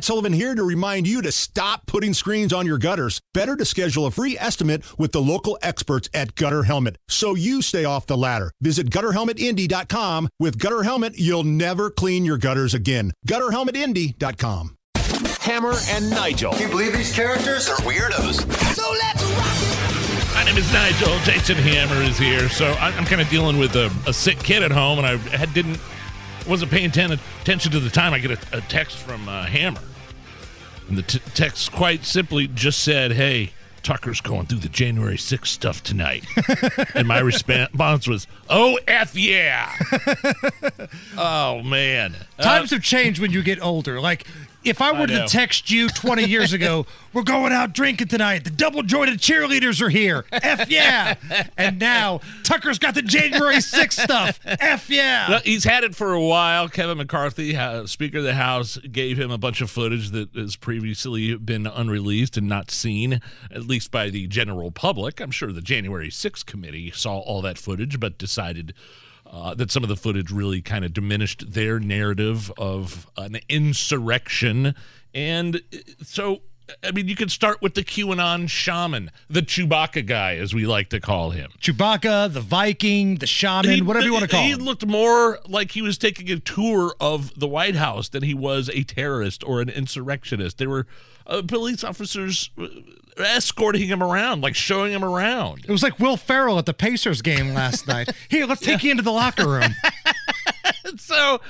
Matt Sullivan here to remind you to stop putting screens on your gutters. Better to schedule a free estimate with the local experts at Gutter Helmet so you stay off the ladder. Visit gutterhelmetindy.com. With Gutter Helmet, you'll never clean your gutters again. Gutterhelmetindy.com. Hammer and Nigel. Can you believe these characters are weirdos? So let's rock it. My name is Nigel. Jason Hammer is here. So I- I'm kind of dealing with a, a sick kid at home, and I had, didn't wasn't paying ten, attention to the time. I get a, a text from uh, Hammer, and the t- text quite simply just said, "Hey, Tucker's going through the January 6th stuff tonight," and my response was, "Oh f yeah!" oh man, Uh, Times have changed when you get older. Like, if I were to text you 20 years ago, we're going out drinking tonight. The double jointed cheerleaders are here. F yeah. And now Tucker's got the January 6th stuff. F yeah. Well, he's had it for a while. Kevin McCarthy, uh, Speaker of the House, gave him a bunch of footage that has previously been unreleased and not seen, at least by the general public. I'm sure the January 6th committee saw all that footage, but decided uh, that some of the footage really kind of diminished their narrative of an insurrection. And uh, so, I mean, you could start with the QAnon shaman, the Chewbacca guy, as we like to call him. Chewbacca, the Viking, the shaman, He- whatever you want to call He him. looked more like he was taking a tour of the White House than he was a terrorist or an insurrectionist. There were uh, police officers uh, escorting him around, like showing him around. It was like Will Ferrell at the Pacers game last night. Here, let's take you into the locker room. So,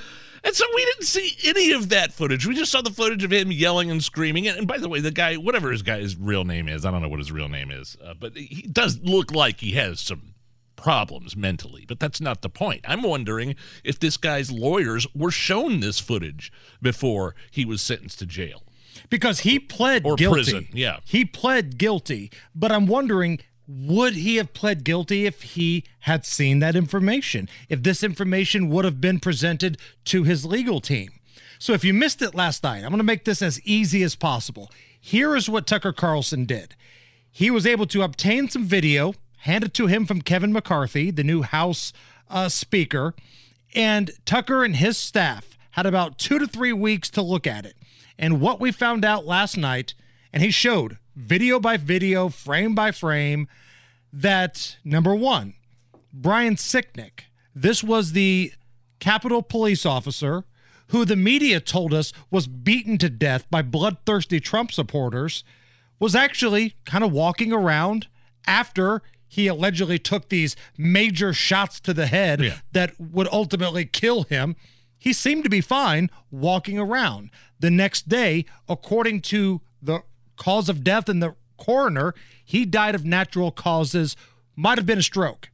and so we didn't see any of that footage. We just saw the footage of him yelling and screaming. And, and by the way, the guy, whatever his guy's real name is, I don't know what his real name is, uh, but he does look like he has some problems mentally. But that's not the point. I'm wondering if this guy's lawyers were shown this footage before he was sentenced to jail. because he pled Or guilty. prison, yeah. He pled guilty, but I'm wondering would he have pled guilty if he had seen that information? If this information would have been presented to his legal team? So if you missed it last night, I'm going to make this as easy as possible. Here is what Tucker Carlson did. He was able to obtain some video, handed to him from Kevin McCarthy, the new House uh, Speaker, and Tucker and his staff had about two to three weeks to look at it. And what we found out last night, and he showed video by video, frame by frame, that number one, Brian Sicknick, this was the Capitol police officer who the media told us was beaten to death by bloodthirsty Trump supporters, was actually kind of walking around after he allegedly took these major shots to the head Yeah. that would ultimately kill him. He seemed to be fine walking around. The next day, according to the cause of death in the coroner, he died of natural causes, might have been a stroke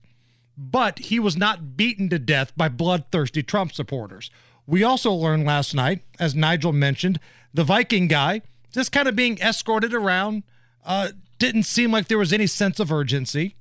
but he was not beaten to death by bloodthirsty Trump supporters. We also learned last night, as Nigel mentioned, the Viking guy just kind of being escorted around. Uh, didn't seem like there was any sense of urgency.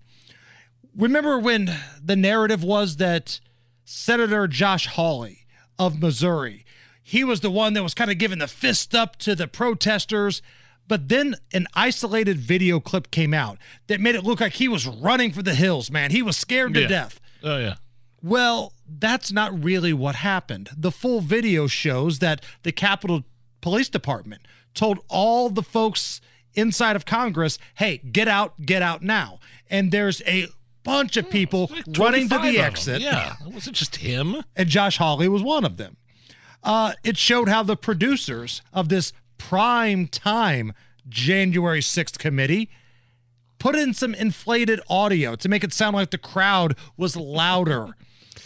Remember when the narrative was that Senator Josh Hawley of Missouri, he was the one that was kind of giving the fist up to the protesters. But then an isolated video clip came out that made it look like he was running for the hills, man. He was scared to Yeah. death. Oh, yeah. Well, that's not really what happened. The full video shows that the Capitol Police Department told all the folks inside of Congress, hey, get out, get out now. And there's a bunch of people Like running to the exit. Yeah. It wasn't just him. And Josh Hawley was one of them. Uh, it showed how the producers of this prime time January 6th committee put in some inflated audio to make it sound like the crowd was louder.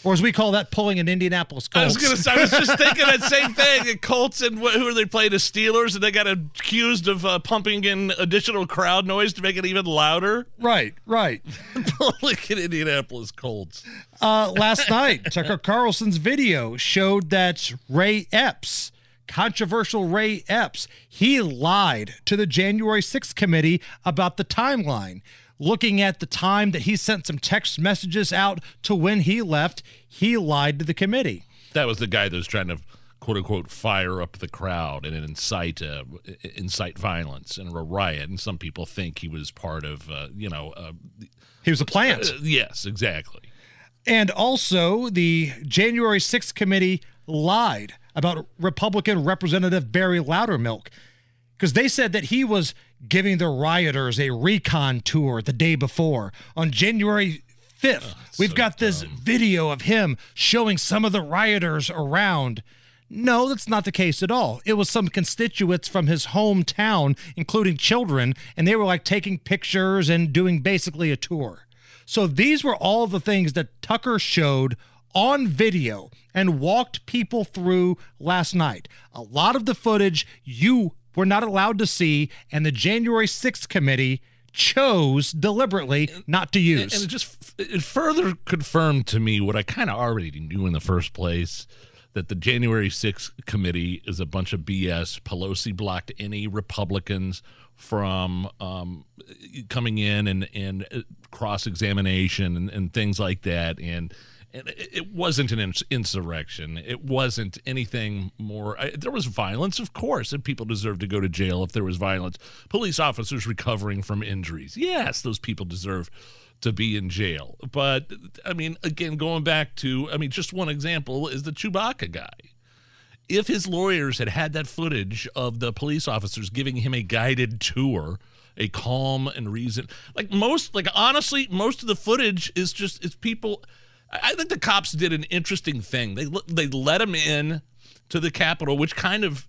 Or as we call that, pulling an Indianapolis I Colts. was gonna. I was just thinking that same thing. The Colts and wh- who are they playing? The Steelers, and they got accused of uh, pumping in additional crowd noise to make it even louder. right, right. Look at Indianapolis Colts. Uh, last night, Tucker Carlson's video showed that Ray Epps, controversial Ray Epps, he lied to the January 6th committee about the timeline. Looking at the time that he sent some text messages out to when he left, he lied to the committee. That was the guy that was trying to quote unquote fire up the crowd and incite uh, incite violence and a riot. And some people think he was part of uh, you know. Uh, He was a plant. uh, yes, exactly. And also, the January 6th committee lied about Republican Representative Barry Loudermilk because they said that he was giving the rioters a recon tour the day before. On January 5th, ah, we've so got this video of him showing some of the rioters around. No, that's not the case at all. It was some constituents from his hometown, including children, and they were like taking pictures and doing basically a tour. So these were all the things that Tucker showed on video and walked people through last night. A lot of the footage you were not allowed to see, and the January 6th committee chose deliberately not to use. And it just it further confirmed to me what I kind of already knew in the first place that the January 6th committee is a bunch of BS. Pelosi blocked any Republicans from um, coming in and, and cross examination and, and things like that. And and it wasn't an insurrection. It wasn't anything more. There was violence, of course, and people deserve to go to jail if there was violence. Police officers recovering from injuries. Yes, those people deserve to be in jail. But, I mean, again, going back to, I mean, just one example is the Chewbacca guy. If his lawyers had had that footage of the police officers giving him a guided tour, a calm and reason, like most, like honestly, most of the footage is just, it's people I think the cops did an interesting thing. They they let him in to the Capitol, which kind of,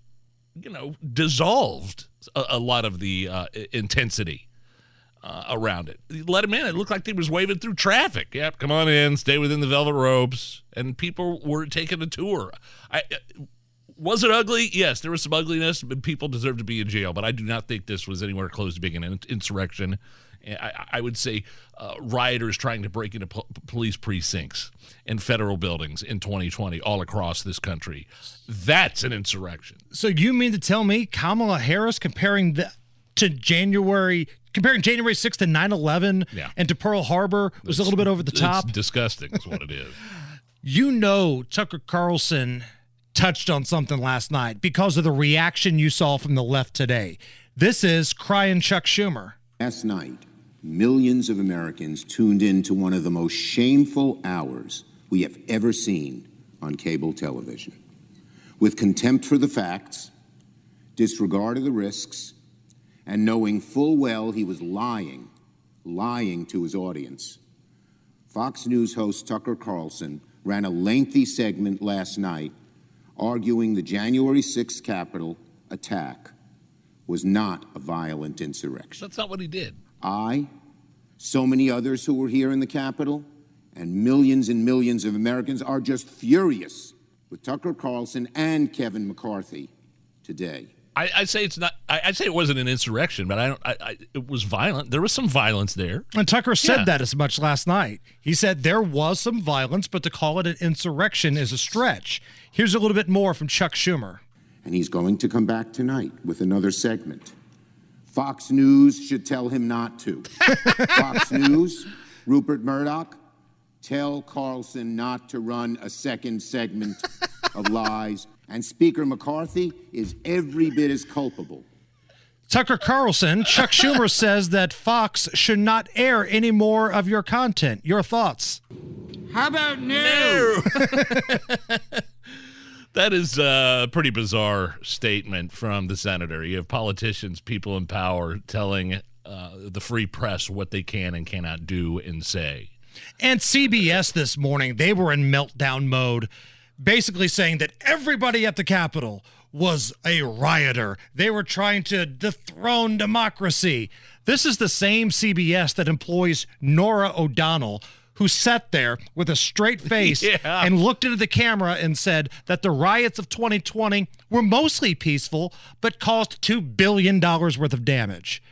you know, dissolved a, a lot of the uh, intensity uh, around it. They let him in. It looked like they was waving through traffic. Yep, come on in, stay within the velvet ropes, and people were taking a tour. I. Was it ugly? Yes, there was some ugliness, but people deserve to be in jail. But I do not think this was anywhere close to being an insurrection. I, I would say uh, rioters trying to break into po- police precincts and federal buildings in 2020 all across this country. That's an insurrection. So you mean to tell me Kamala Harris comparing the to January comparing January 6th to 9/11 yeah. and to Pearl Harbor was it's, a little bit over the top. disgusting is what it is. you know Tucker Carlson touched on something last night because of the reaction you saw from the left today. This is crying Chuck Schumer. Last night, millions of Americans tuned in to one of the most shameful hours we have ever seen on cable television. With contempt for the facts, disregard of the risks, and knowing full well he was lying, lying to his audience, Fox News host Tucker Carlson ran a lengthy segment last night arguing the January 6th Capitol attack was not a violent insurrection. That's not what he did. I, so many others who were here in the Capitol, and millions and millions of Americans are just furious with Tucker Carlson and Kevin McCarthy today. I, I say it's not. I, I say it wasn't an insurrection, but I don't. I, I, it was violent. There was some violence there. And Tucker said yeah. that as much last night. He said there was some violence, but to call it an insurrection is a stretch. Here's a little bit more from Chuck Schumer. And he's going to come back tonight with another segment Fox News should tell him not to. Fox News, Rupert Murdoch, tell Carlson not to run a second segment of lies. And Speaker McCarthy is every bit as culpable. Tucker Carlson, Chuck Schumer says that Fox should not air any more of your content. Your thoughts? How about no? That is a pretty bizarre statement from the senator. You have politicians, people in power, telling uh, the free press what they can and cannot do and say. And CBS this morning, they were in meltdown mode, basically saying that everybody at the Capitol was a rioter. They were trying to dethrone democracy. This is the same CBS that employs Norah O'Donnell who sat there with a straight face yeah. and looked into the camera and said that the riots of 2020 were mostly peaceful, but caused $2 billion worth of damage.